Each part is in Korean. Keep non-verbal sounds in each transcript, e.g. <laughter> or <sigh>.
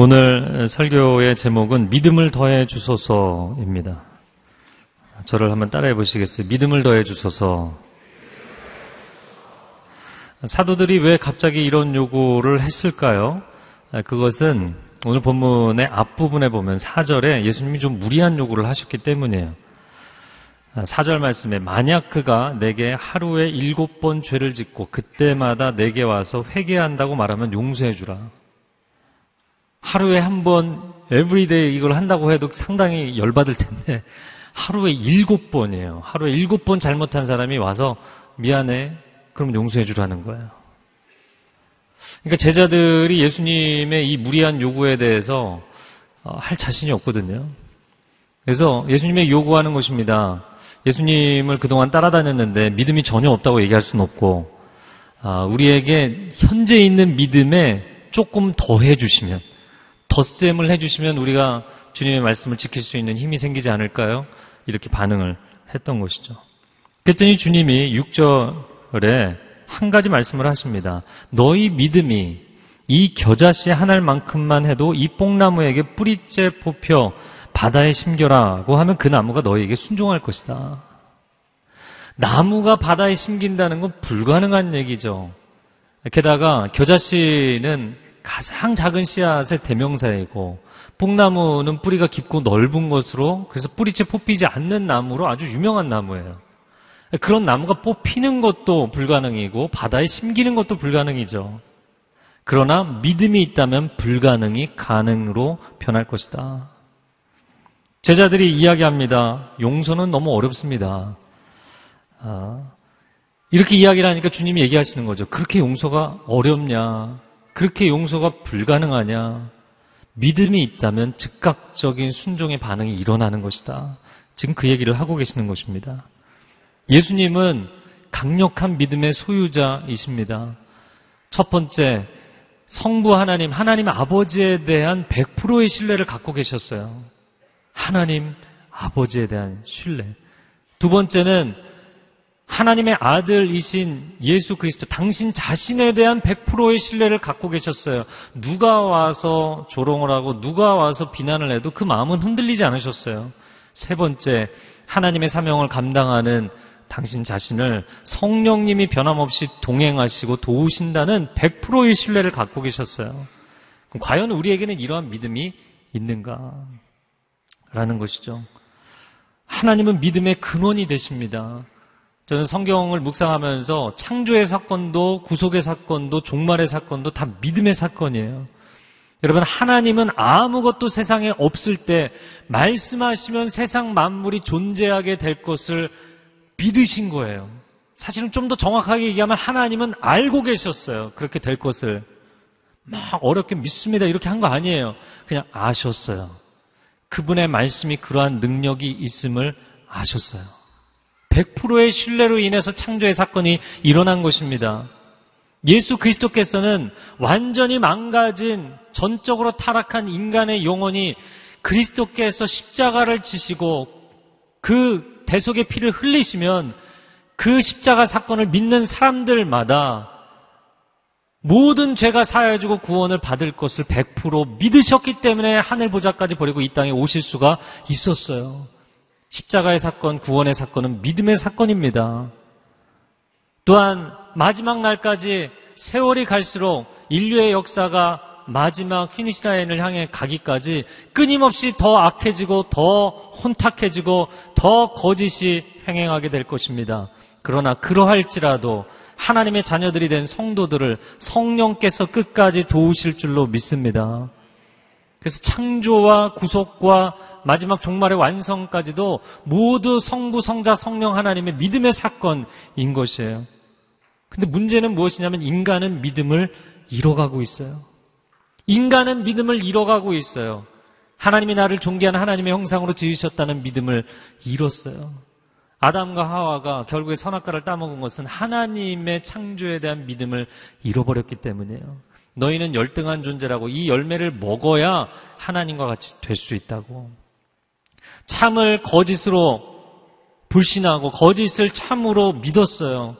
오늘 설교의 제목은 믿음을 더해 주소서입니다. 저를 한번 따라해 보시겠어요? 믿음을 더해 주소서. 사도들이 왜 갑자기 이런 요구를 했을까요? 그것은 오늘 본문의 앞부분에 보면 4절에 예수님이 좀 무리한 요구를 하셨기 때문이에요. 4절 말씀에 만약 그가 내게 하루에 일곱 번 죄를 짓고 그때마다 내게 와서 회개한다고 말하면 용서해 주라. 하루에 한 번 every day 이걸 한다고 해도 상당히 열받을 텐데 하루에 일곱 번이에요. 하루에 일곱 번 잘못한 사람이 와서 미안해. 그럼 용서해 주라는 거예요. 그러니까 제자들이 예수님의 이 무리한 요구에 대해서 어, 할 자신이 없거든요. 그래서 예수님의 요구하는 것입니다. 예수님을 그동안 따라다녔는데 믿음이 전혀 없다고 얘기할 수는 없고 아, 우리에게 현재 있는 믿음에 조금 더 해 주시면 덧셈을 해주시면 우리가 주님의 말씀을 지킬 수 있는 힘이 생기지 않을까요? 이렇게 반응을 했던 것이죠. 그랬더니 주님이 6절에 한 가지 말씀을 하십니다. 너희 믿음이 이 겨자씨 하나만큼만 해도 이 뽕나무에게 뿌리째 뽑혀 바다에 심겨라고 하면 그 나무가 너희에게 순종할 것이다. 나무가 바다에 심긴다는 건 불가능한 얘기죠. 게다가 겨자씨는 가장 작은 씨앗의 대명사이고 뽕나무는 뿌리가 깊고 넓은 것으로 그래서 뿌리채 뽑히지 않는 나무로 아주 유명한 나무예요. 그런 나무가 뽑히는 것도 불가능이고 바다에 심기는 것도 불가능이죠. 그러나 믿음이 있다면 불가능이 가능으로 변할 것이다. 제자들이 이야기합니다. 용서는 너무 어렵습니다. 아, 이렇게 이야기를 하니까 주님이 얘기하시는 거죠. 그렇게 용서가 어렵냐? 그렇게 용서가 불가능하냐? 믿음이 있다면 즉각적인 순종의 반응이 일어나는 것이다. 지금 그 얘기를 하고 계시는 것입니다. 예수님은 강력한 믿음의 소유자이십니다. 첫 번째, 성부 하나님, 하나님 아버지에 대한 100%의 신뢰를 갖고 계셨어요. 하나님 아버지에 대한 신뢰. 두 번째는 하나님의 아들이신 예수 그리스도, 당신 자신에 대한 100%의 신뢰를 갖고 계셨어요. 누가 와서 조롱을 하고 누가 와서 비난을 해도 그 마음은 흔들리지 않으셨어요. 세 번째, 하나님의 사명을 감당하는 당신 자신을 성령님이 변함없이 동행하시고 도우신다는 100%의 신뢰를 갖고 계셨어요. 과연 우리에게는 이러한 믿음이 있는가? 라는 것이죠. 하나님은 믿음의 근원이 되십니다. 저는 성경을 묵상하면서 창조의 사건도 구속의 사건도 종말의 사건도 다 믿음의 사건이에요. 여러분, 하나님은 아무것도 세상에 없을 때 말씀하시면 세상 만물이 존재하게 될 것을 믿으신 거예요. 사실은 좀 더 정확하게 얘기하면 하나님은 알고 계셨어요. 그렇게 될 것을. 막 어렵게 믿습니다. 이렇게 한 거 아니에요. 그냥 아셨어요. 그분의 말씀이 그러한 능력이 있음을 아셨어요. 100%의 신뢰로 인해서 창조의 사건이 일어난 것입니다. 예수 그리스도께서는 완전히 망가진 전적으로 타락한 인간의 영혼이 그리스도께서 십자가를 지시고 그 대속의 피를 흘리시면 그 십자가 사건을 믿는 사람들마다 모든 죄가 사해주고 구원을 받을 것을 100% 믿으셨기 때문에 하늘 보좌까지 버리고 이 땅에 오실 수가 있었어요. 십자가의 사건, 구원의 사건은 믿음의 사건입니다. 또한 마지막 날까지 세월이 갈수록 인류의 역사가 마지막 finish line을 향해 가기까지 끊임없이 더 악해지고 더 혼탁해지고 더 거짓이 횡행하게 될 것입니다. 그러나 그러할지라도 하나님의 자녀들이 된 성도들을 성령께서 끝까지 도우실 줄로 믿습니다. 그래서 창조와 구속과 마지막 종말의 완성까지도 모두 성부, 성자, 성령 하나님의 믿음의 사건인 것이에요. 근데 문제는 무엇이냐면 인간은 믿음을 잃어가고 있어요. 인간은 믿음을 잃어가고 있어요. 하나님이 나를 존귀한 하나님의 형상으로 지으셨다는 믿음을 잃었어요. 아담과 하와가 결국에 선악과를 따먹은 것은 하나님의 창조에 대한 믿음을 잃어버렸기 때문이에요. 너희는 열등한 존재라고 이 열매를 먹어야 하나님과 같이 될 수 있다고. 참을 거짓으로 불신하고 거짓을 참으로 믿었어요.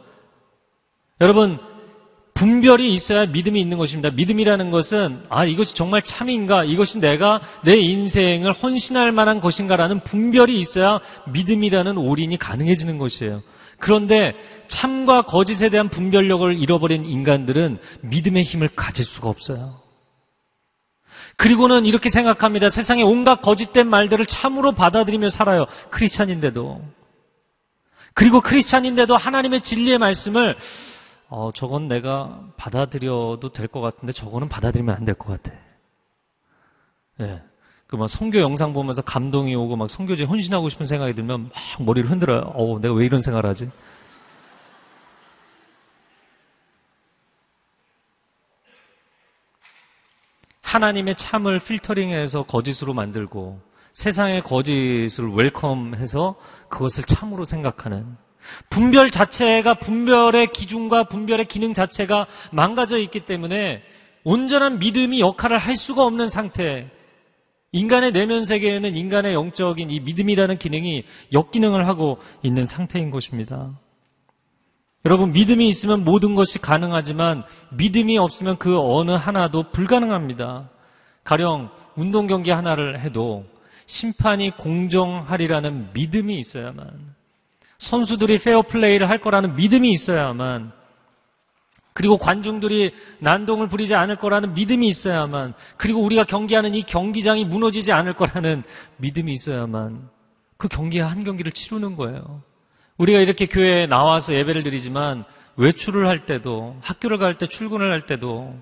여러분, 분별이 있어야 믿음이 있는 것입니다. 믿음이라는 것은 아 이것이 정말 참인가 이것이 내가 내 인생을 헌신할 만한 것인가라는 분별이 있어야 믿음이라는 올인이 가능해지는 것이에요. 그런데 참과 거짓에 대한 분별력을 잃어버린 인간들은 믿음의 힘을 가질 수가 없어요. 그리고는 이렇게 생각합니다. 세상에 온갖 거짓된 말들을 참으로 받아들이며 살아요. 크리스찬인데도. 그리고 크리스찬인데도 하나님의 진리의 말씀을 어, 저건 내가 받아들여도 될 것 같은데 저거는 받아들이면 안 될 것 같아. 예. 그막 성교 영상 보면서 감동이 오고 막 성교제 헌신하고 싶은 생각이 들면 막 머리를 흔들어요. 어, 내가 왜 이런 생각을 하지? 하나님의 참을 필터링해서 거짓으로 만들고 세상의 거짓을 웰컴해서 그것을 참으로 생각하는 분별 자체가 분별의 기준과 분별의 기능 자체가 망가져 있기 때문에 온전한 믿음이 역할을 할 수가 없는 상태. 인간의 내면 세계에는 인간의 영적인 이 믿음이라는 기능이 역기능을 하고 있는 상태인 것입니다. 여러분, 믿음이 있으면 모든 것이 가능하지만 믿음이 없으면 그 어느 하나도 불가능합니다. 가령 운동 경기 하나를 해도 심판이 공정하리라는 믿음이 있어야만 선수들이 페어플레이를 할 거라는 믿음이 있어야만 그리고 관중들이 난동을 부리지 않을 거라는 믿음이 있어야만 그리고 우리가 경기하는 이 경기장이 무너지지 않을 거라는 믿음이 있어야만 그 경기 한 경기를 치르는 거예요. 우리가 이렇게 교회에 나와서 예배를 드리지만 외출을 할 때도 학교를 갈 때 출근을 할 때도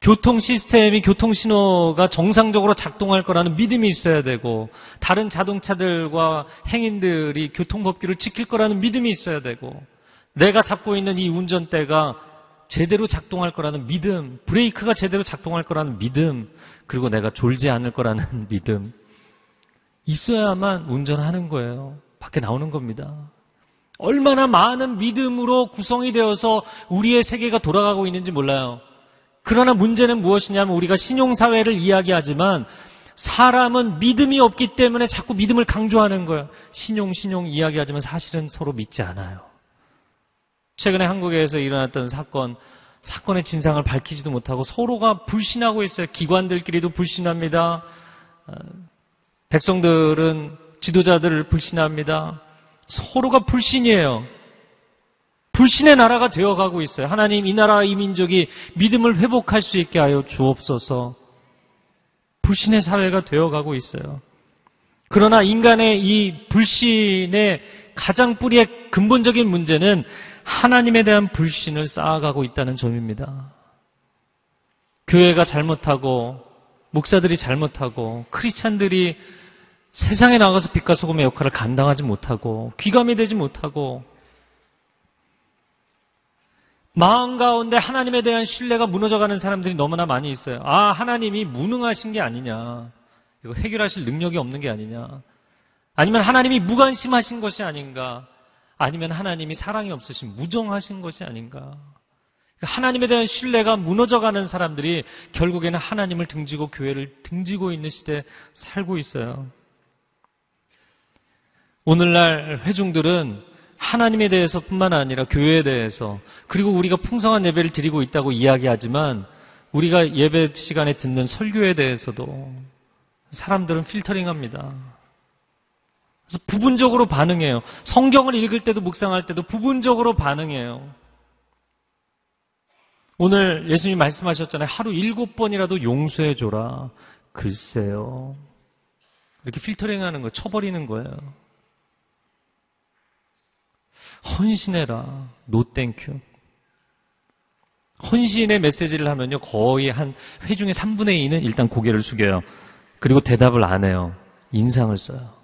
교통 시스템이 교통 신호가 정상적으로 작동할 거라는 믿음이 있어야 되고 다른 자동차들과 행인들이 교통 법규를 지킬 거라는 믿음이 있어야 되고 내가 잡고 있는 이 운전대가 제대로 작동할 거라는 믿음, 브레이크가 제대로 작동할 거라는 믿음, 그리고 내가 졸지 않을 거라는 <laughs> 믿음 있어야만 운전하는 거예요. 밖에 나오는 겁니다. 얼마나 많은 믿음으로 구성이 되어서 우리의 세계가 돌아가고 있는지 몰라요. 그러나 문제는 무엇이냐면 우리가 신용사회를 이야기하지만 사람은 믿음이 없기 때문에 자꾸 믿음을 강조하는 거예요. 신용, 신용 이야기하지만 사실은 서로 믿지 않아요. 최근에 한국에서 일어났던 사건, 사건의 진상을 밝히지도 못하고 서로가 불신하고 있어요. 기관들끼리도 불신합니다. 어, 백성들은 지도자들을 불신합니다. 서로가 불신이에요. 불신의 나라가 되어가고 있어요. 하나님 이 나라 이 민족이 믿음을 회복할 수 있게 하여 주옵소서. 불신의 사회가 되어가고 있어요. 그러나 인간의 이 불신의 가장 뿌리의 근본적인 문제는 하나님에 대한 불신을 쌓아가고 있다는 점입니다. 교회가 잘못하고 목사들이 잘못하고 크리스찬들이 세상에 나가서 빛과 소금의 역할을 감당하지 못하고 귀감이 되지 못하고 마음 가운데 하나님에 대한 신뢰가 무너져가는 사람들이 너무나 많이 있어요. 아, 하나님이 무능하신 게 아니냐. 이거 해결하실 능력이 없는 게 아니냐. 아니면 하나님이 무관심하신 것이 아닌가. 아니면 하나님이 사랑이 없으신 무정하신 것이 아닌가. 하나님에 대한 신뢰가 무너져가는 사람들이 결국에는 하나님을 등지고 교회를 등지고 있는 시대에 살고 있어요. 오늘날 회중들은 하나님에 대해서뿐만 아니라 교회에 대해서 그리고 우리가 풍성한 예배를 드리고 있다고 이야기하지만 우리가 예배 시간에 듣는 설교에 대해서도 사람들은 필터링합니다. 그래서 부분적으로 반응해요. 성경을 읽을 때도 묵상할 때도 부분적으로 반응해요. 오늘 예수님 말씀하셨잖아요. 하루 일곱 번이라도 용서해줘라. 글쎄요. 이렇게 필터링 하는 거, 쳐버리는 거예요. 헌신해라. no thank you. 헌신의 메시지를 하면요. 거의 한 회중의 3분의 2는 일단 고개를 숙여요. 그리고 대답을 안 해요. 인상을 써요.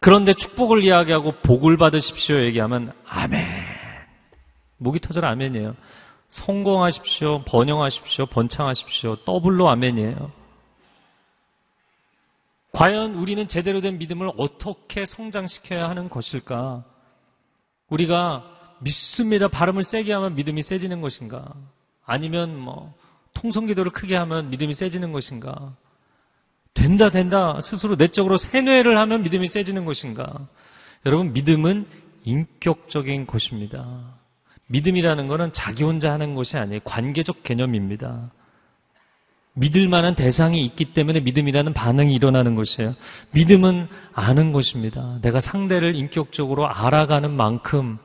그런데 축복을 이야기하고 복을 받으십시오 얘기하면 아멘. 목이 터져라 아멘이에요. 성공하십시오. 번영하십시오. 번창하십시오. 더블로 아멘이에요. 과연 우리는 제대로 된 믿음을 어떻게 성장시켜야 하는 것일까? 우리가 믿습니다. 발음을 세게 하면 믿음이 세지는 것인가? 아니면 뭐 통성 기도를 크게 하면 믿음이 세지는 것인가? 된다 된다 스스로 내적으로 세뇌를 하면 믿음이 세지는 것인가? 여러분 믿음은 인격적인 것입니다. 믿음이라는 것은 자기 혼자 하는 것이 아니에요. 관계적 개념입니다. 믿을 만한 대상이 있기 때문에 믿음이라는 반응이 일어나는 것이에요. 믿음은 아는 것입니다. 내가 상대를 인격적으로 알아가는 만큼,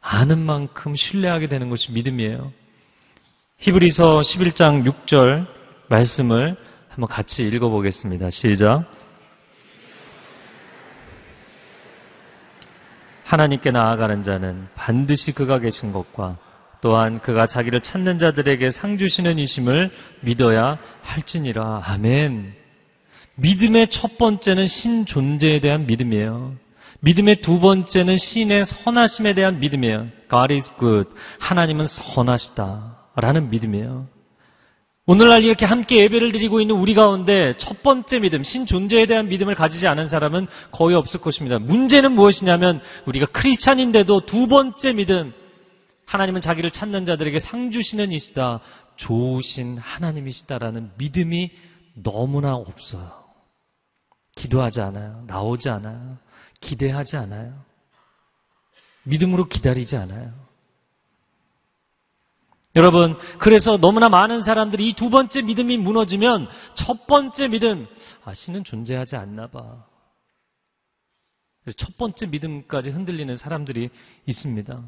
아는 만큼 신뢰하게 되는 것이 믿음이에요. 히브리서 11장 6절 말씀을 한번 같이 읽어보겠습니다. 시작. 하나님께 나아가는 자는 반드시 그가 계신 것과 또한 그가 자기를 찾는 자들에게 상 주시는 이심을 믿어야 할지니라. 아멘. 믿음의 첫 번째는 신 존재에 대한 믿음이에요. 믿음의 두 번째는 신의 선하심에 대한 믿음이에요. God is good. 하나님은 선하시다. 라는 믿음이에요. 오늘날 이렇게 함께 예배를 드리고 있는 우리 가운데 첫 번째 믿음, 신 존재에 대한 믿음을 가지지 않은 사람은 거의 없을 것입니다. 문제는 무엇이냐면 우리가 크리스찬인데도 두 번째 믿음, 하나님은 자기를 찾는 자들에게 상 주시는 이시다, 좋으신 하나님이시다라는 믿음이 너무나 없어요. 기도하지 않아요. 나오지 않아요. 기대하지 않아요. 믿음으로 기다리지 않아요. 여러분, 그래서 너무나 많은 사람들이 이 두 번째 믿음이 무너지면 첫 번째 믿음, 아, 신은 존재하지 않나 봐. 첫 번째 믿음까지 흔들리는 사람들이 있습니다.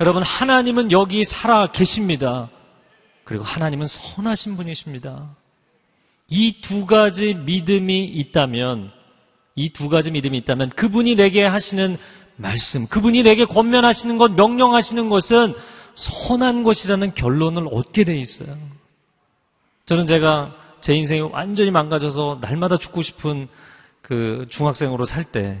여러분, 하나님은 여기 살아 계십니다. 그리고 하나님은 선하신 분이십니다. 이 두 가지 믿음이 있다면, 이 두 가지 믿음이 있다면 그분이 내게 하시는 말씀, 그분이 내게 권면하시는 것, 명령하시는 것은 선한 것이라는 결론을 얻게 돼 있어요. 저는 제가 제 인생이 완전히 망가져서 날마다 죽고 싶은 그 중학생으로 살 때,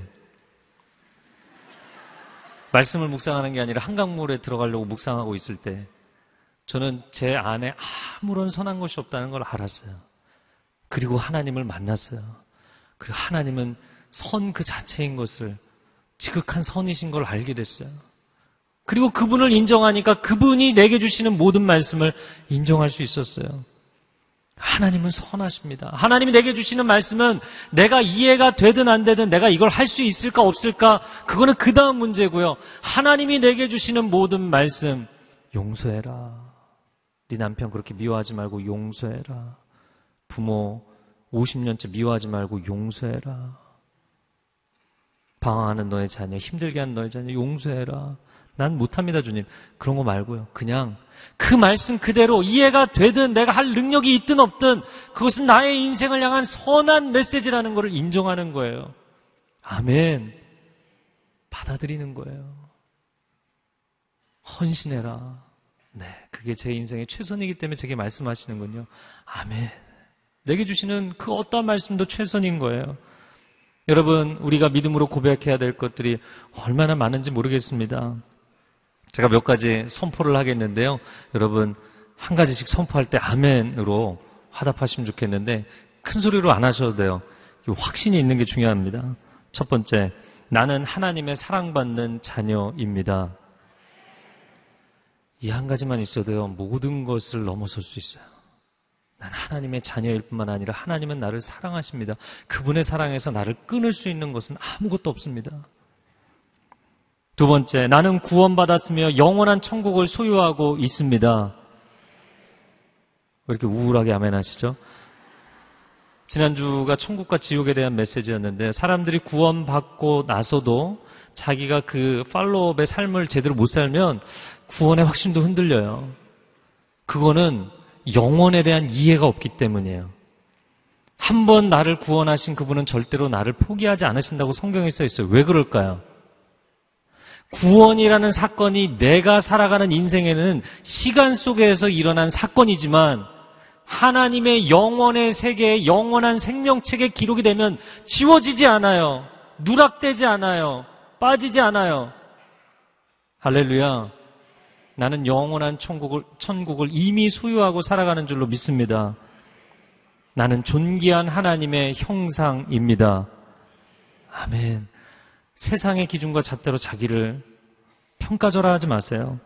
말씀을 묵상하는 게 아니라 한강물에 들어가려고 묵상하고 있을 때, 저는 제 안에 아무런 선한 것이 없다는 걸 알았어요. 그리고 하나님을 만났어요. 그리고 하나님은 선 그 자체인 것을 지극한 선이신 걸 알게 됐어요. 그리고 그분을 인정하니까 그분이 내게 주시는 모든 말씀을 인정할 수 있었어요. 하나님은 선하십니다. 하나님이 내게 주시는 말씀은 내가 이해가 되든 안 되든 내가 이걸 할 수 있을까 없을까 그거는 그 다음 문제고요. 하나님이 내게 주시는 모든 말씀 용서해라. 네 남편 그렇게 미워하지 말고 용서해라. 부모 50년째 미워하지 말고 용서해라. 방황하는 너의 자녀, 힘들게 하는 너의 자녀 용서해라. 난 못합니다, 주님. 그런 거 말고요. 그냥 그 말씀 그대로 이해가 되든 내가 할 능력이 있든 없든 그것은 나의 인생을 향한 선한 메시지라는 것을 인정하는 거예요. 아멘. 받아들이는 거예요. 헌신해라. 네. 그게 제 인생의 최선이기 때문에 제게 말씀하시는군요. 아멘. 내게 주시는 그 어떠한 말씀도 최선인 거예요. 여러분, 우리가 믿음으로 고백해야 될 것들이 얼마나 많은지 모르겠습니다. 제가 몇 가지 선포를 하겠는데요. 여러분, 한 가지씩 선포할 때 아멘으로 화답하시면 좋겠는데 큰 소리로 안 하셔도 돼요. 확신이 있는 게 중요합니다. 첫 번째, 나는 하나님의 사랑받는 자녀입니다. 이 한 가지만 있어도요, 모든 것을 넘어설 수 있어요. 난 하나님의 자녀일 뿐만 아니라 하나님은 나를 사랑하십니다. 그분의 사랑에서 나를 끊을 수 있는 것은 아무것도 없습니다. 두 번째, 나는 구원받았으며 영원한 천국을 소유하고 있습니다. 왜 이렇게 우울하게 아멘 하시죠? 지난주가 천국과 지옥에 대한 메시지였는데 사람들이 구원받고 나서도 자기가 그 팔로업의 삶을 제대로 못 살면 구원의 확신도 흔들려요. 그거는 영원에 대한 이해가 없기 때문이에요. 한 번 나를 구원하신 그분은 절대로 나를 포기하지 않으신다고 성경에 써 있어요. 왜 그럴까요? 구원이라는 사건이 내가 살아가는 인생에는 시간 속에서 일어난 사건이지만 하나님의 영원의 세계에 영원한 생명책에 기록이 되면 지워지지 않아요. 누락되지 않아요. 빠지지 않아요. 할렐루야. 나는 영원한 천국을, 천국을 이미 소유하고 살아가는 줄로 믿습니다. 나는 존귀한 하나님의 형상입니다. 아멘. 세상의 기준과 잣대로 자기를 평가절하 하지 마세요.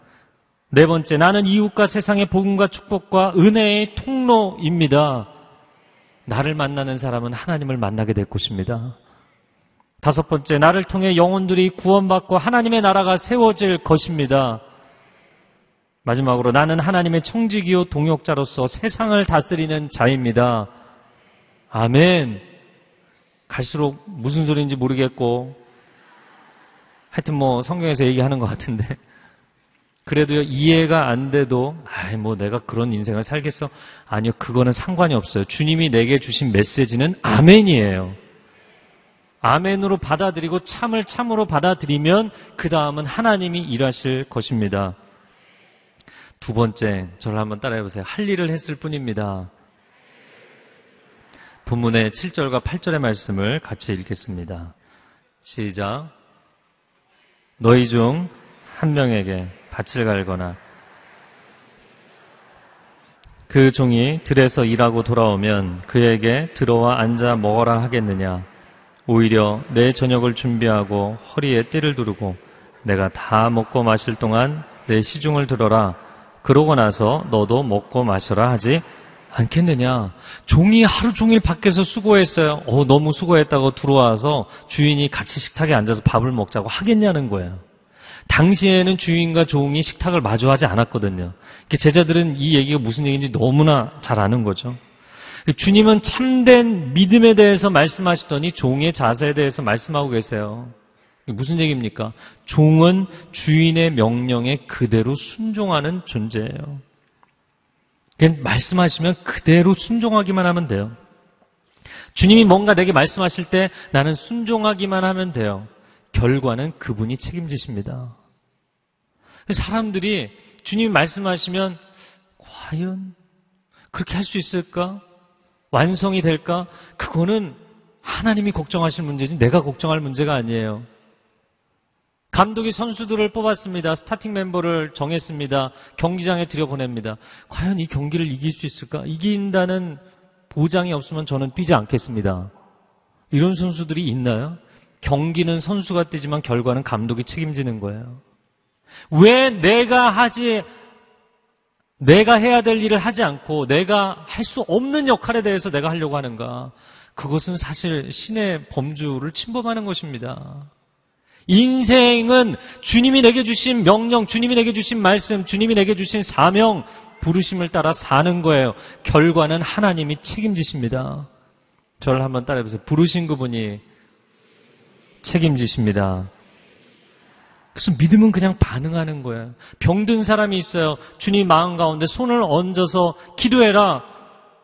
네 번째, 나는 이웃과 세상의 복음과 축복과 은혜의 통로입니다. 나를 만나는 사람은 하나님을 만나게 될 것입니다. 다섯 번째, 나를 통해 영혼들이 구원받고 하나님의 나라가 세워질 것입니다. 마지막으로 나는 하나님의 청지기요 동역자로서 세상을 다스리는 자입니다. 아멘. 갈수록 무슨 소리인지 모르겠고 하여튼 뭐 성경에서 얘기하는 것 같은데 <laughs> 그래도 이해가 안 돼도 아이 뭐 내가 그런 인생을 살겠어? 아니요 그거는 상관이 없어요. 주님이 내게 주신 메시지는 아멘이에요. 아멘으로 받아들이고 참을 참으로 받아들이면 그 다음은 하나님이 일하실 것입니다. 두 번째, 저를 한번 따라해 보세요. 할 일을 했을 뿐입니다. 본문의 7절과 8절의 말씀을 같이 읽겠습니다. 시작. 너희 중 한 명에게 밭을 갈거나 그 종이 들에서 일하고 돌아오면 그에게 들어와 앉아 먹어라 하겠느냐. 오히려 내 저녁을 준비하고 허리에 띠를 두르고 내가 다 먹고 마실 동안 내 시중을 들어라. 그러고 나서 너도 먹고 마셔라 하지 않겠느냐. 종이 하루 종일 밖에서 수고했어요. 어, 너무 수고했다고 들어와서 주인이 같이 식탁에 앉아서 밥을 먹자고 하겠냐는 거예요. 당시에는 주인과 종이 식탁을 마주하지 않았거든요. 제자들은 이 얘기가 무슨 얘기인지 너무나 잘 아는 거죠. 주님은 참된 믿음에 대해서 말씀하시더니 종의 자세에 대해서 말씀하고 계세요. 무슨 얘기입니까? 종은 주인의 명령에 그대로 순종하는 존재예요. 말씀하시면 그대로 순종하기만 하면 돼요. 주님이 뭔가 내게 말씀하실 때 나는 순종하기만 하면 돼요. 결과는 그분이 책임지십니다. 사람들이 주님이 말씀하시면 과연 그렇게 할 수 있을까? 완성이 될까? 그거는 하나님이 걱정하실 문제지 내가 걱정할 문제가 아니에요. 감독이 선수들을 뽑았습니다. 스타팅 멤버를 정했습니다. 경기장에 들여보냅니다. 과연 이 경기를 이길 수 있을까? 이긴다는 보장이 없으면 저는 뛰지 않겠습니다. 이런 선수들이 있나요? 경기는 선수가 뛰지만 결과는 감독이 책임지는 거예요. 왜 내가 하지, 내가 해야 될 일을 하지 않고 내가 할 수 없는 역할에 대해서 내가 하려고 하는가? 그것은 사실 신의 범주를 침범하는 것입니다. 인생은 주님이 내게 주신 명령, 주님이 내게 주신 말씀, 주님이 내게 주신 사명, 부르심을 따라 사는 거예요. 결과는 하나님이 책임지십니다. 저를 한번 따라해보세요. 부르신 그분이 책임지십니다. 그래서 믿음은 그냥 반응하는 거예요. 병든 사람이 있어요. 주님 마음 가운데 손을 얹어서 기도해라.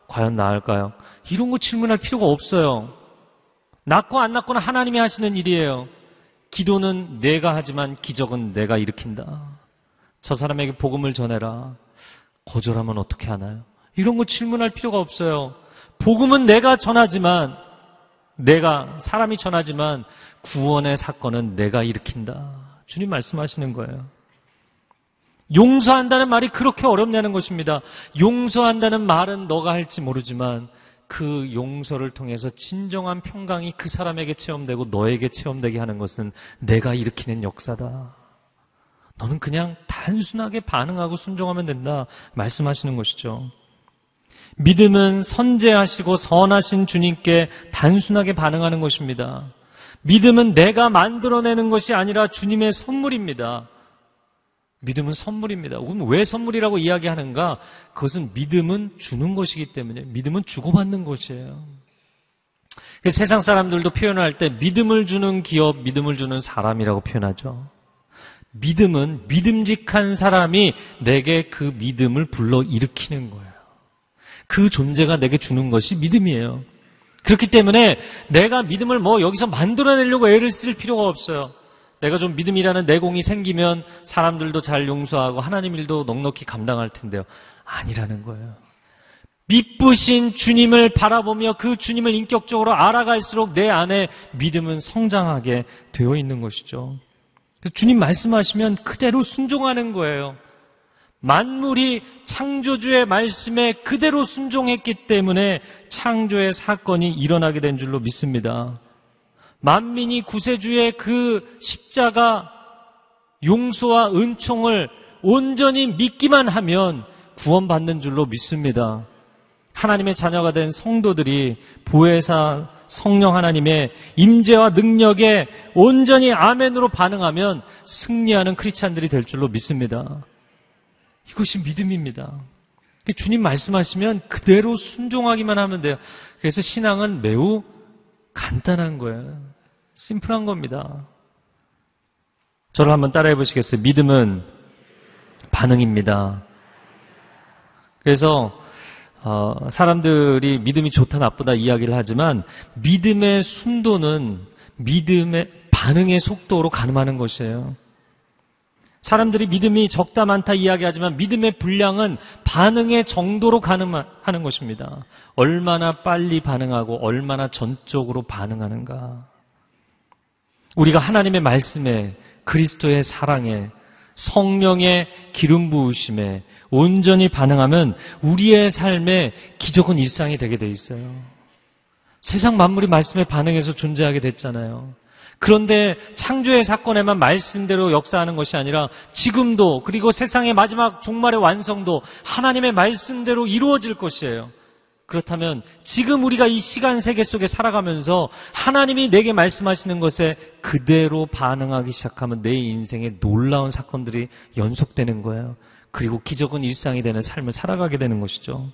과연 나을까요? 이런 거 질문할 필요가 없어요. 낫고 안 낫고는 하나님이 하시는 일이에요. 기도는 내가 하지만 기적은 내가 일으킨다. 저 사람에게 복음을 전해라. 거절하면 어떻게 하나요? 이런 거 질문할 필요가 없어요. 복음은 내가 전하지만, 내가, 사람이 전하지만, 구원의 사건은 내가 일으킨다. 주님 말씀하시는 거예요. 용서한다는 말이 그렇게 어렵냐는 것입니다. 용서한다는 말은 너가 할지 모르지만 그 용서를 통해서 진정한 평강이 그 사람에게 체험되고 너에게 체험되게 하는 것은 내가 일으키는 역사다. 너는 그냥 단순하게 반응하고 순종하면 된다. 말씀하시는 것이죠. 믿음은 선제하시고 선하신 주님께 단순하게 반응하는 것입니다. 믿음은 내가 만들어내는 것이 아니라 주님의 선물입니다. 믿음은 선물입니다. 그럼 왜 선물이라고 이야기하는가? 그것은 믿음은 주는 것이기 때문에 믿음은 주고받는 것이에요. 세상 사람들도 표현할 때 믿음을 주는 기업, 믿음을 주는 사람이라고 표현하죠. 믿음은 믿음직한 사람이 내게 그 믿음을 불러 일으키는 거예요. 그 존재가 내게 주는 것이 믿음이에요. 그렇기 때문에 내가 믿음을 뭐 여기서 만들어내려고 애를 쓸 필요가 없어요. 내가 좀 믿음이라는 내공이 생기면 사람들도 잘 용서하고 하나님 일도 넉넉히 감당할 텐데요. 아니라는 거예요. 믿부신 주님을 바라보며 그 주님을 인격적으로 알아갈수록 내 안에 믿음은 성장하게 되어 있는 것이죠. 주님 말씀하시면 그대로 순종하는 거예요. 만물이 창조주의 말씀에 그대로 순종했기 때문에 창조의 사건이 일어나게 된 줄로 믿습니다. 만민이 구세주의 그 십자가 용서와 은총을 온전히 믿기만 하면 구원받는 줄로 믿습니다. 하나님의 자녀가 된 성도들이 보혜사 성령 하나님의 임재와 능력에 온전히 아멘으로 반응하면 승리하는 크리스찬들이 될 줄로 믿습니다. 이것이 믿음입니다. 주님 말씀하시면 그대로 순종하기만 하면 돼요. 그래서 신앙은 매우 간단한 거예요. 심플한 겁니다. 저를 한번 따라해 보시겠어요? 믿음은 반응입니다. 그래서 어, 사람들이 믿음이 좋다 나쁘다 이야기를 하지만 믿음의 순도는 믿음의 반응의 속도로 가늠하는 것이에요. 사람들이 믿음이 적다 많다 이야기하지만 믿음의 분량은 반응의 정도로 가늠하는 것입니다. 얼마나 빨리 반응하고 얼마나 전적으로 반응하는가. 우리가 하나님의 말씀에 그리스도의 사랑에 성령의 기름 부으심에 온전히 반응하면 우리의 삶에 기적은 일상이 되게 돼 있어요. 세상 만물이 말씀에 반응해서 존재하게 됐잖아요. 그런데 창조의 사건에만 말씀대로 역사하는 것이 아니라 지금도 그리고 세상의 마지막 종말의 완성도 하나님의 말씀대로 이루어질 것이에요. 그렇다면 지금 우리가 이 시간 세계 속에 살아가면서 하나님이 내게 말씀하시는 것에 그대로 반응하기 시작하면 내 인생에 놀라운 사건들이 연속되는 거예요. 그리고 기적은 일상이 되는 삶을 살아가게 되는 것이죠.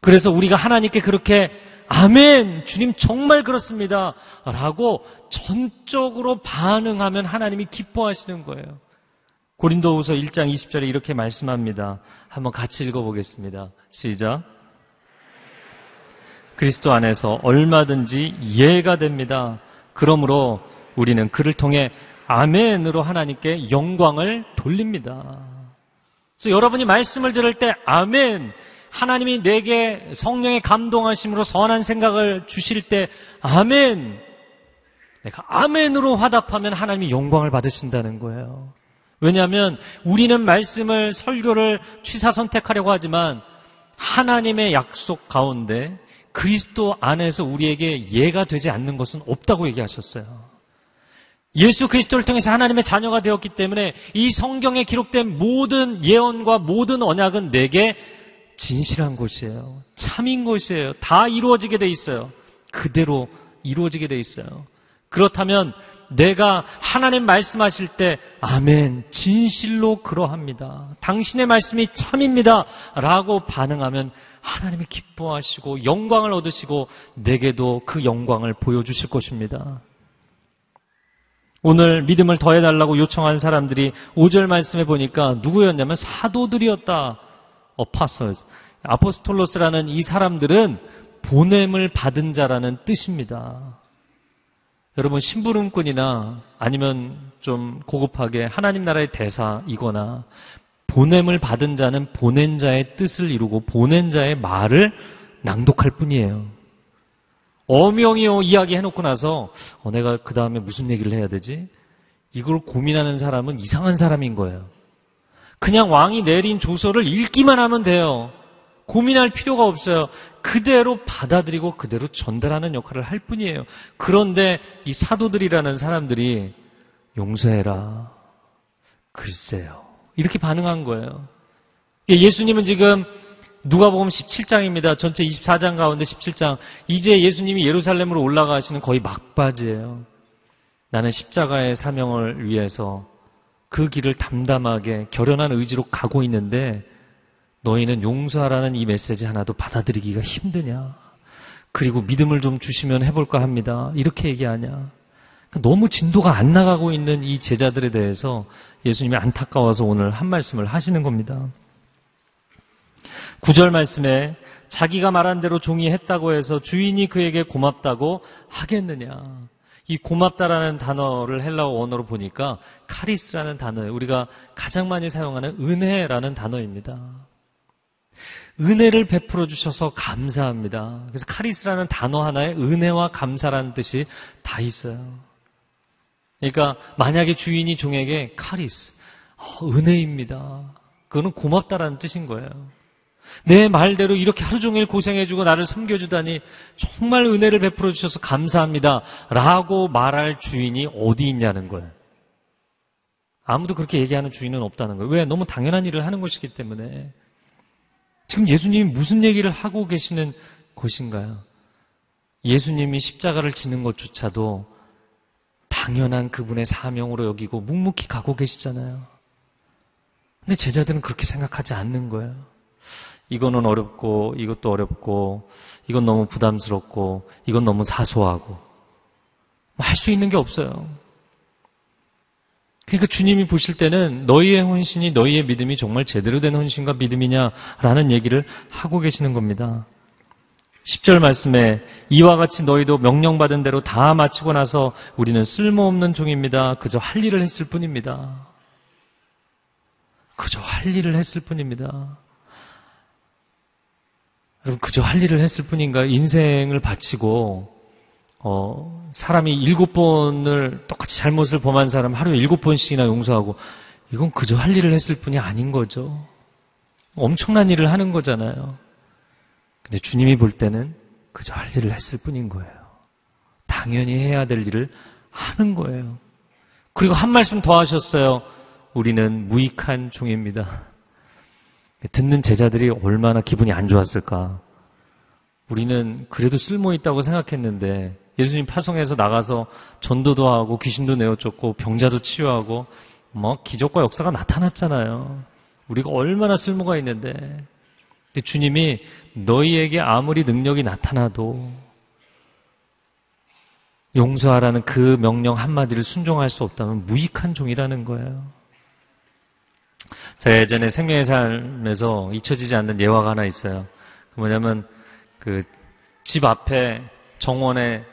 그래서 우리가 하나님께 그렇게 아멘, 주님 정말 그렇습니다. 라고 전적으로 반응하면 하나님이 기뻐하시는 거예요. 고린도후서 1장 20절에 이렇게 말씀합니다. 한번 같이 읽어보겠습니다. 시작. 그리스도 안에서 얼마든지 이해가 됩니다. 그러므로 우리는 그를 통해 아멘으로 하나님께 영광을 돌립니다. 그래서 여러분이 말씀을 들을 때 아멘, 하나님이 내게 성령의 감동하심으로 선한 생각을 주실 때 아멘, 내가 아멘으로 화답하면 하나님이 영광을 받으신다는 거예요. 왜냐하면 우리는 말씀을 설교를 취사 선택하려고 하지만 하나님의 약속 가운데 그리스도 안에서 우리에게 이해가 되지 않는 것은 없다고 얘기하셨어요. 예수 그리스도를 통해서 하나님의 자녀가 되었기 때문에 이 성경에 기록된 모든 예언과 모든 언약은 내게 진실한 것이에요. 참인 것이에요. 다 이루어지게 돼 있어요. 그대로 이루어지게 돼 있어요. 그렇다면 내가 하나님 말씀하실 때 아멘 진실로 그러합니다. 당신의 말씀이 참입니다. 라고 반응하면 하나님이 기뻐하시고 영광을 얻으시고 내게도 그 영광을 보여주실 것입니다. 오늘 믿음을 더해달라고 요청한 사람들이 5절 말씀에 보니까 누구였냐면 사도들이었다. 어파서스. 아포스톨로스라는 이 사람들은 보냄을 받은 자라는 뜻입니다. 여러분 심부름꾼이나 아니면 좀 고급하게 하나님 나라의 대사이거나 보냄을 받은 자는 보낸 자의 뜻을 이루고 보낸 자의 말을 낭독할 뿐이에요. 어명이요 이야기 해놓고 나서 어, 내가 그 다음에 무슨 얘기를 해야 되지? 이걸 고민하는 사람은 이상한 사람인 거예요. 그냥 왕이 내린 조서를 읽기만 하면 돼요. 고민할 필요가 없어요. 그대로 받아들이고 그대로 전달하는 역할을 할 뿐이에요. 그런데 이 사도들이라는 사람들이 용서해라. 글쎄요. 이렇게 반응한 거예요. 예수님은 지금 누가복음 17장입니다. 전체 24장 가운데 17장. 이제 예수님이 예루살렘으로 올라가시는 거의 막바지예요. 나는 십자가의 사명을 위해서 그 길을 담담하게 결연한 의지로 가고 있는데 너희는 용서하라는 이 메시지 하나도 받아들이기가 힘드냐? 그리고 믿음을 좀 주시면 해볼까 합니다. 이렇게 얘기하냐? 그러니까 너무 진도가 안 나가고 있는 이 제자들에 대해서 예수님이 안타까워서 오늘 한 말씀을 하시는 겁니다. 구절 말씀에 자기가 말한 대로 종이 했다고 해서 주인이 그에게 고맙다고 하겠느냐? 이 고맙다라는 단어를 헬라어 원어로 보니까 카리스라는 단어예요. 우리가 가장 많이 사용하는 은혜라는 단어입니다. 은혜를 베풀어 주셔서 감사합니다. 그래서 카리스라는 단어 하나에 은혜와 감사라는 뜻이 다 있어요. 그러니까 만약에 주인이 종에게 카리스, 어, 은혜입니다. 그거는 고맙다라는 뜻인 거예요. 내 말대로 이렇게 하루 종일 고생해주고 나를 섬겨주다니 정말 은혜를 베풀어 주셔서 감사합니다. 라고 말할 주인이 어디 있냐는 거예요. 아무도 그렇게 얘기하는 주인은 없다는 거예요. 왜? 너무 당연한 일을 하는 것이기 때문에. 지금 예수님이 무슨 얘기를 하고 계시는 것인가요? 예수님이 십자가를 지는 것조차도 당연한 그분의 사명으로 여기고 묵묵히 가고 계시잖아요. 근데 제자들은 그렇게 생각하지 않는 거예요. 이거는 어렵고, 이것도 어렵고, 이건 너무 부담스럽고, 이건 너무 사소하고. 뭐 할 수 있는 게 없어요. 그러니까 주님이 보실 때는 너희의 헌신이 너희의 믿음이 정말 제대로 된 헌신과 믿음이냐라는 얘기를 하고 계시는 겁니다. 10절 말씀에 이와 같이 너희도 명령받은 대로 다 마치고 나서 우리는 쓸모없는 종입니다. 그저 할 일을 했을 뿐입니다. 그저 할 일을 했을 뿐입니다. 여러분, 그저 할 일을 했을 뿐인가? 인생을 바치고, 어, 사람이 일곱 번을 똑같이 잘못을 범한 사람 하루에 일곱 번씩이나 용서하고, 이건 그저 할 일을 했을 뿐이 아닌 거죠. 엄청난 일을 하는 거잖아요. 근데 주님이 볼 때는 그저 할 일을 했을 뿐인 거예요. 당연히 해야 될 일을 하는 거예요. 그리고 한 말씀 더 하셨어요. 우리는 무익한 종입니다. 듣는 제자들이 얼마나 기분이 안 좋았을까. 우리는 그래도 쓸모 있다고 생각했는데 예수님 파송해서 나가서 전도도 하고 귀신도 내어쫓고 병자도 치유하고 뭐 기적과 역사가 나타났잖아요. 우리가 얼마나 쓸모가 있는데 주님이 너희에게 아무리 능력이 나타나도 용서하라는 그 명령 한마디를 순종할 수 없다면 무익한 종이라는 거예요. 제가 예전에 생명의 삶에서 잊혀지지 않는 예화가 하나 있어요. 그 뭐냐면 그 집 앞에 정원에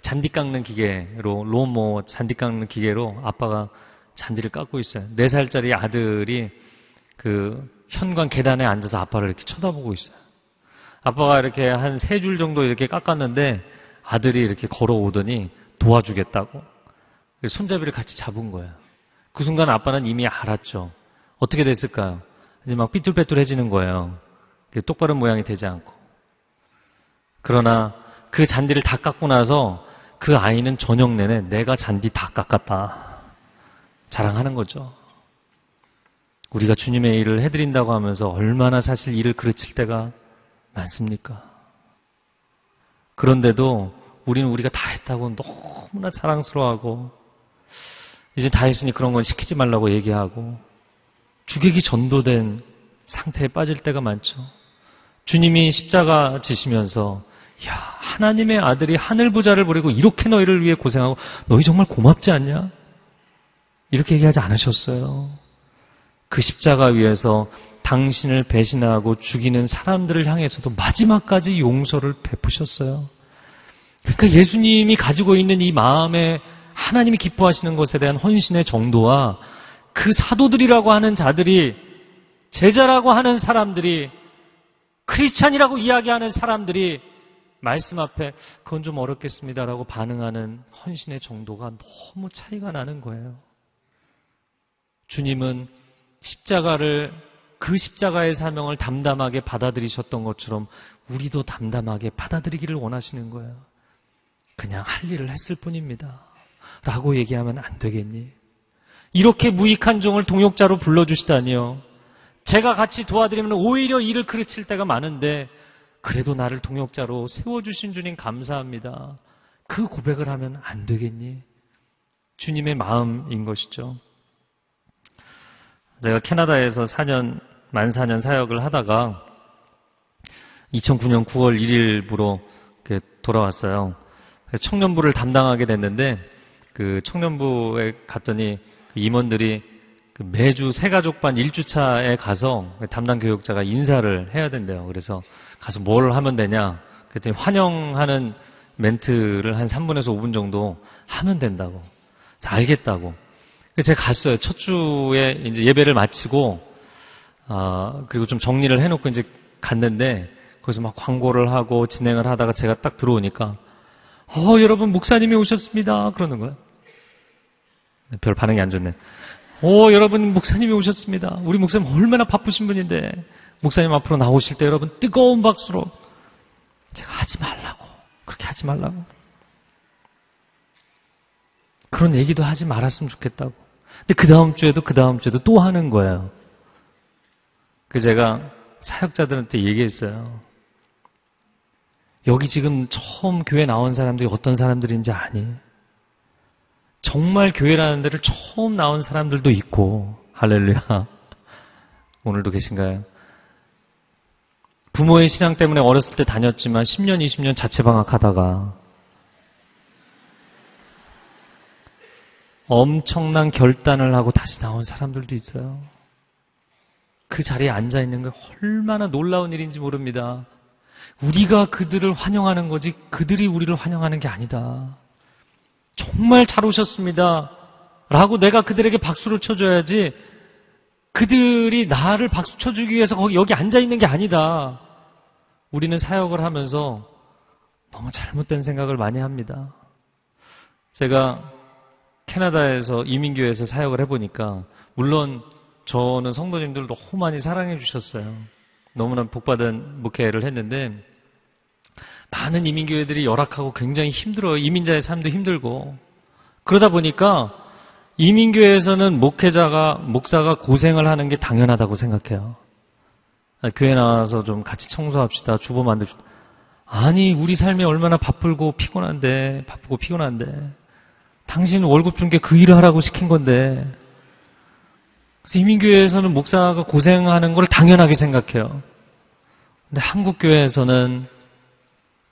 잔디 깎는 기계로 로모 잔디 깎는 기계로 아빠가 잔디를 깎고 있어요. 네 살짜리 아들이 그 현관 계단에 앉아서 아빠를 이렇게 쳐다보고 있어요. 아빠가 이렇게 한 세 줄 정도 이렇게 깎았는데 아들이 이렇게 걸어오더니 도와주겠다고 손잡이를 같이 잡은 거예요. 그 순간 아빠는 이미 알았죠. 어떻게 됐을까요? 이제 막 삐뚤빼뚤해지는 거예요. 똑바른 모양이 되지 않고. 그러나 그 잔디를 다 깎고 나서 그 아이는 저녁 내내 내가 잔디 다 깎았다. 자랑하는 거죠. 우리가 주님의 일을 해드린다고 하면서 얼마나 사실 일을 그르칠 때가 많습니까? 그런데도 우리는 우리가 다 했다고 너무나 자랑스러워하고 이제 다 했으니 그런 건 시키지 말라고 얘기하고 주객이 전도된 상태에 빠질 때가 많죠. 주님이 십자가 지시면서 야 하나님의 아들이 하늘 부자를 버리고 이렇게 너희를 위해 고생하고 너희 정말 고맙지 않냐? 이렇게 얘기하지 않으셨어요. 그 십자가 위에서 당신을 배신하고 죽이는 사람들을 향해서도 마지막까지 용서를 베푸셨어요. 그러니까 예수님이 가지고 있는 이 마음에 하나님이 기뻐하시는 것에 대한 헌신의 정도와 그 사도들이라고 하는 자들이 제자라고 하는 사람들이 크리스찬이라고 이야기하는 사람들이 말씀 앞에 그건 좀 어렵겠습니다라고 반응하는 헌신의 정도가 너무 차이가 나는 거예요. 주님은 십자가를 그 십자가의 사명을 담담하게 받아들이셨던 것처럼 우리도 담담하게 받아들이기를 원하시는 거예요. 그냥 할 일을 했을 뿐입니다. 라고 얘기하면 안 되겠니? 이렇게 무익한 종을 동역자로 불러주시다니요. 제가 같이 도와드리면 오히려 일을 그르칠 때가 많은데 그래도 나를 동역자로 세워주신 주님 감사합니다. 그 고백을 하면 안 되겠니? 주님의 마음인 것이죠. 제가 캐나다에서 4년, 만 4년 사역을 하다가 2009년 9월 1일부로 돌아왔어요. 청년부를 담당하게 됐는데 그 청년부에 갔더니 그 임원들이 그 매주 새가족반 1주차에 가서 담당 교육자가 인사를 해야 된대요. 그래서 가서 뭘 하면 되냐? 그랬더니 환영하는 멘트를 한 3분에서 5분 정도 하면 된다고. 알겠다고. 제가 갔어요. 첫 주에 이제 예배를 마치고, 아, 그리고 좀 정리를 해놓고 이제 갔는데, 거기서 막 광고를 하고 진행을 하다가 제가 딱 들어오니까, 어, 여러분, 목사님이 오셨습니다. 그러는 거예요. 네, 별 반응이 안 좋네. 오, 여러분, 목사님이 오셨습니다. 우리 목사님 얼마나 바쁘신 분인데, 목사님 앞으로 나오실 때 여러분 뜨거운 박수로 제가 하지 말라고. 그렇게 하지 말라고. 그런 얘기도 하지 말았으면 좋겠다고. 근데 그 다음 주에도 그 다음 주에도 또 하는 거예요. 그 제가 사역자들한테 얘기했어요. 여기 지금 처음 교회 나온 사람들이 어떤 사람들인지 아니? 정말 교회라는 데를 처음 나온 사람들도 있고, 할렐루야. 오늘도 계신가요? 부모의 신앙 때문에 어렸을 때 다녔지만 10년, 20년 자체 방학 하다가 엄청난 결단을 하고 다시 나온 사람들도 있어요. 그 자리에 앉아 있는 게 얼마나 놀라운 일인지 모릅니다. 우리가 그들을 환영하는 거지 그들이 우리를 환영하는 게 아니다. 정말 잘 오셨습니다. 라고 내가 그들에게 박수를 쳐줘야지 그들이 나를 박수 쳐주기 위해서 거기 여기 앉아 있는 게 아니다. 우리는 사역을 하면서 너무 잘못된 생각을 많이 합니다. 제가 캐나다에서 이민교회에서 사역을 해보니까 물론 저는 성도님들 너무 많이 사랑해 주셨어요. 너무나 복받은 목회를 했는데 많은 이민교회들이 열악하고 굉장히 힘들어요. 이민자의 삶도 힘들고 그러다 보니까 이민교회에서는 목회자가 목사가 고생을 하는 게 당연하다고 생각해요. 교회 나와서 좀 같이 청소합시다. 주보 만듭시다. 아니 우리 삶이 얼마나 바쁘고 피곤한데 바쁘고 피곤한데 당신 월급 준 게 그 일을 하라고 시킨 건데 그래서 이민교회에서는 목사가 고생하는 걸 당연하게 생각해요. 근데 한국 교회에서는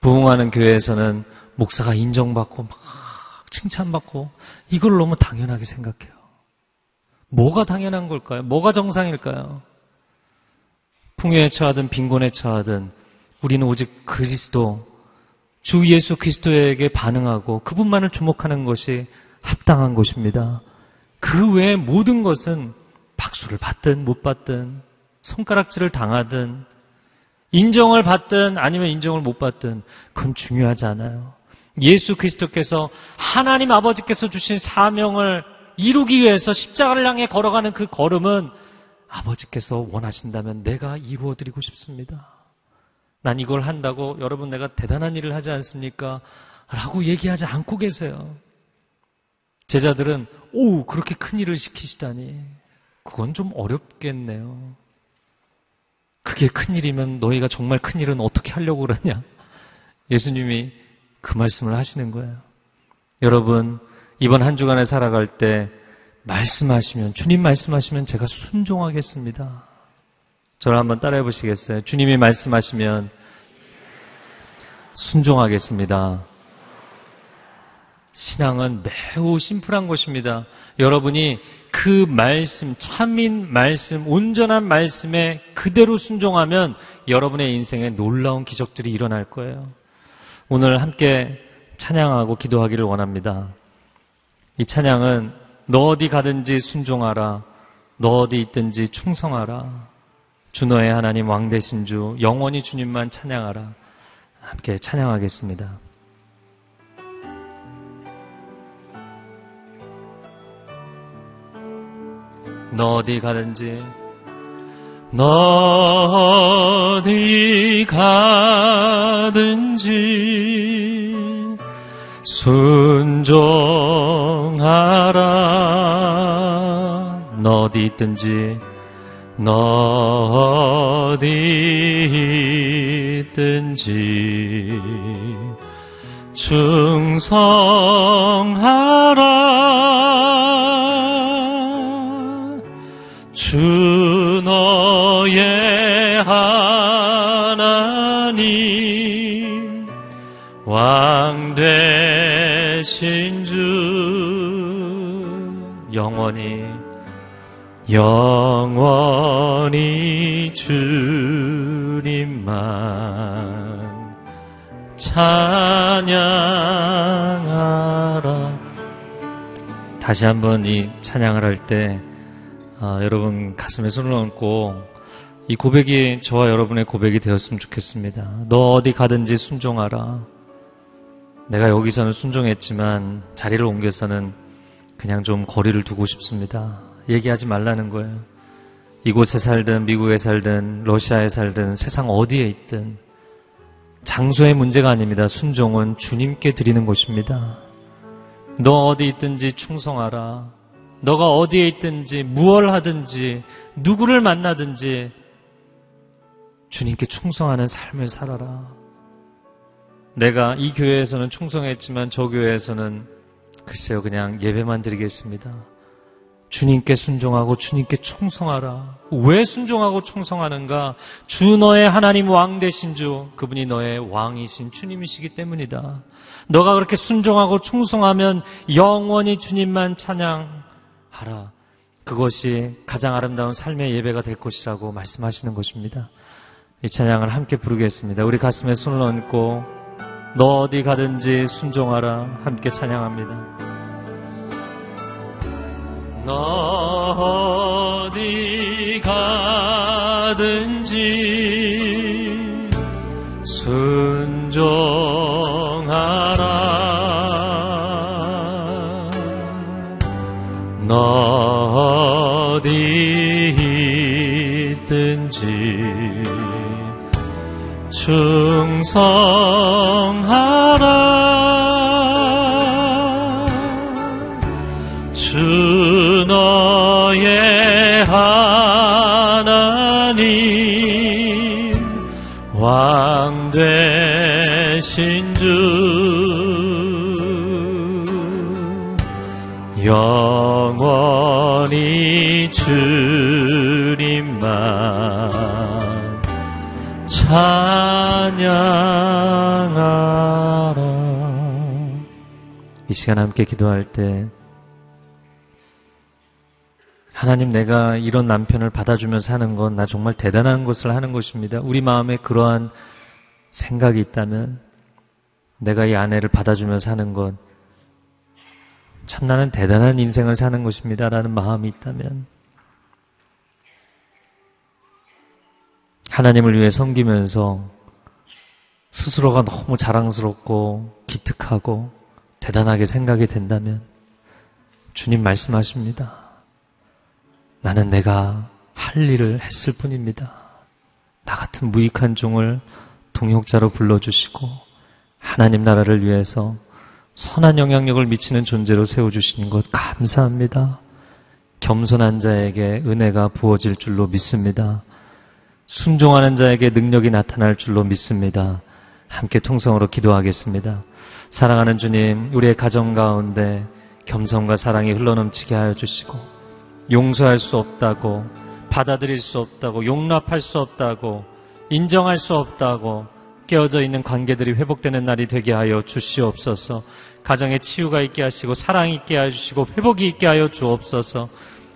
부흥하는 교회에서는 목사가 인정받고 막 칭찬받고 이걸 너무 당연하게 생각해요. 뭐가 당연한 걸까요? 뭐가 정상일까요? 풍요에 처하든 빈곤에 처하든 우리는 오직 그리스도 주 예수 그리스도에게 반응하고 그분만을 주목하는 것이 합당한 것입니다. 그 외의 모든 것은 박수를 받든 못 받든 손가락질을 당하든 인정을 받든 아니면 인정을 못 받든 그건 중요하지 않아요. 예수 그리스도께서 하나님 아버지께서 주신 사명을 이루기 위해서 십자가를 향해 걸어가는 그 걸음은 아버지께서 원하신다면 내가 이루어 드리고 싶습니다. 난 이걸 한다고 여러분 내가 대단한 일을 하지 않습니까? 라고 얘기하지 않고 계세요. 제자들은 오 그렇게 큰 일을 시키시다니 그건 좀 어렵겠네요. 그게 큰 일이면 너희가 정말 큰 일은 어떻게 하려고 그러냐? 예수님이 그 말씀을 하시는 거예요. 여러분 이번 한 주간에 살아갈 때 말씀하시면 주님 말씀하시면 제가 순종하겠습니다. 저를 한번 따라해 보시겠어요? 주님이 말씀하시면 순종하겠습니다. 신앙은 매우 심플한 것입니다. 여러분이 그 말씀, 참인 말씀, 온전한 말씀에 그대로 순종하면 여러분의 인생에 놀라운 기적들이 일어날 거예요. 오늘 함께 찬양하고 기도하기를 원합니다. 이 찬양은 너 어디 가든지 순종하라. 너 어디 있든지 충성하라. 주 너의 하나님 왕 대신 주 영원히 주님만 찬양하라. 함께 찬양하겠습니다. 너 어디 가든지 너 어디 가든지 순종하라. 너 어디 있든지 너 어디 있든지 충성하라. 주 너의 하나님 왕 되신 주 영원히 영원히 주님만 찬양하라. 다시 한번 이 찬양을 할 때, 아, 여러분 가슴에 손을 얹고 이 고백이 저와 여러분의 고백이 되었으면 좋겠습니다. 너 어디 가든지 순종하라. 내가 여기서는 순종했지만 자리를 옮겨서는 그냥 좀 거리를 두고 싶습니다. 얘기하지 말라는 거예요. 이곳에 살든 미국에 살든 러시아에 살든 세상 어디에 있든 장소의 문제가 아닙니다. 순종은 주님께 드리는 것입니다. 너 어디 있든지 충성하라. 너가 어디에 있든지 무얼 하든지 누구를 만나든지 주님께 충성하는 삶을 살아라. 내가 이 교회에서는 충성했지만 저 교회에서는 글쎄요, 그냥 예배만 드리겠습니다. 주님께 순종하고 주님께 충성하라. 왜 순종하고 충성하는가? 주 너의 하나님 왕 되신 주, 그분이 너의 왕이신 주님이시기 때문이다. 너가 그렇게 순종하고 충성하면 영원히 주님만 찬양하라. 그것이 가장 아름다운 삶의 예배가 될 것이라고 말씀하시는 것입니다. 이 찬양을 함께 부르겠습니다. 우리 가슴에 손을 얹고 너 어디 가든지 순종하라. 함께 찬양합니다. 너 어디 가든지 순종하라 너 충성하라. 주 너의 하나님 왕 되신 주. 영원히 주님만 찬양하라 이 시간 함께 기도할 때 하나님 내가 이런 남편을 받아주며 사는 건 나 정말 대단한 것을 하는 것입니다. 우리 마음에 그러한 생각이 있다면 내가 이 아내를 받아주며 사는 건 참 나는 대단한 인생을 사는 것입니다. 라는 마음이 있다면 하나님을 위해 섬기면서 스스로가 너무 자랑스럽고 기특하고 대단하게 생각이 된다면 주님 말씀하십니다. 나는 내가 할 일을 했을 뿐입니다. 나 같은 무익한 종을 동역자로 불러주시고 하나님 나라를 위해서 선한 영향력을 미치는 존재로 세워주시는 것 감사합니다. 겸손한 자에게 은혜가 부어질 줄로 믿습니다. 순종하는 자에게 능력이 나타날 줄로 믿습니다. 함께 통성으로 기도하겠습니다. 사랑하는 주님, 우리의 가정 가운데 겸손과 사랑이 흘러넘치게 하여 주시고 용서할 수 없다고, 받아들일 수 없다고, 용납할 수 없다고, 인정할 수 없다고, 깨어져 있는 관계들이 회복되는 날이 되게 하여 주시옵소서, 가정에 치유가 있게 하시고, 사랑이 있게 하시고, 회복이 있게 하여 주옵소서,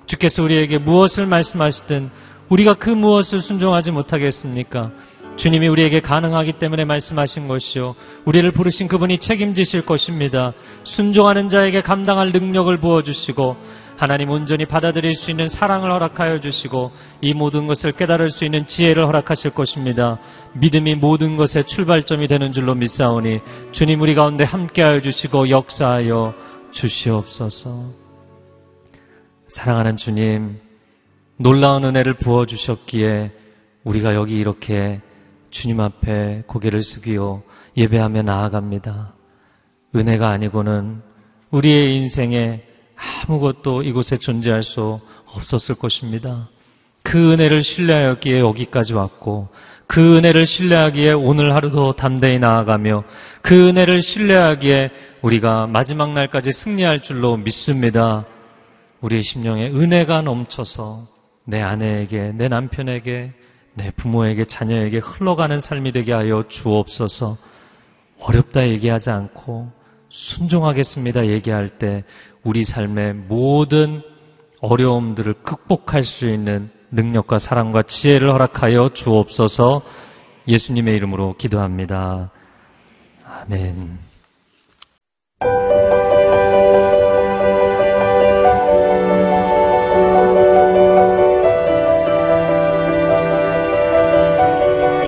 주께서 우리에게 무엇을 말씀하시든, 우리가 그 무엇을 순종하지 못하겠습니까? 주님이 우리에게 가능하기 때문에 말씀하신 것이요. 우리를 부르신 그분이 책임지실 것입니다. 순종하는 자에게 감당할 능력을 부어주시고, 하나님 온전히 받아들일 수 있는 사랑을 허락하여 주시고 이 모든 것을 깨달을 수 있는 지혜를 허락하실 것입니다. 믿음이 모든 것의 출발점이 되는 줄로 믿사오니 주님 우리 가운데 함께하여 주시고 역사하여 주시옵소서. 사랑하는 주님, 놀라운 은혜를 부어 주셨기에 우리가 여기 이렇게 주님 앞에 고개를 숙이어 예배하며 나아갑니다. 은혜가 아니고는 우리의 인생에 아무것도 이곳에 존재할 수 없었을 것입니다. 그 은혜를 신뢰하였기에 여기까지 왔고, 그 은혜를 신뢰하기에 오늘 하루도 담대히 나아가며, 그 은혜를 신뢰하기에 우리가 마지막 날까지 승리할 줄로 믿습니다. 우리의 심령에 은혜가 넘쳐서 내 아내에게, 내 남편에게, 내 부모에게, 자녀에게 흘러가는 삶이 되게 하여 주옵소서. 어렵다 얘기하지 않고 순종하겠습니다 얘기할 때 우리 삶의 모든 어려움들을 극복할 수 있는 능력과 사랑과 지혜를 허락하여 주옵소서 예수님의 이름으로 기도합니다. 아멘.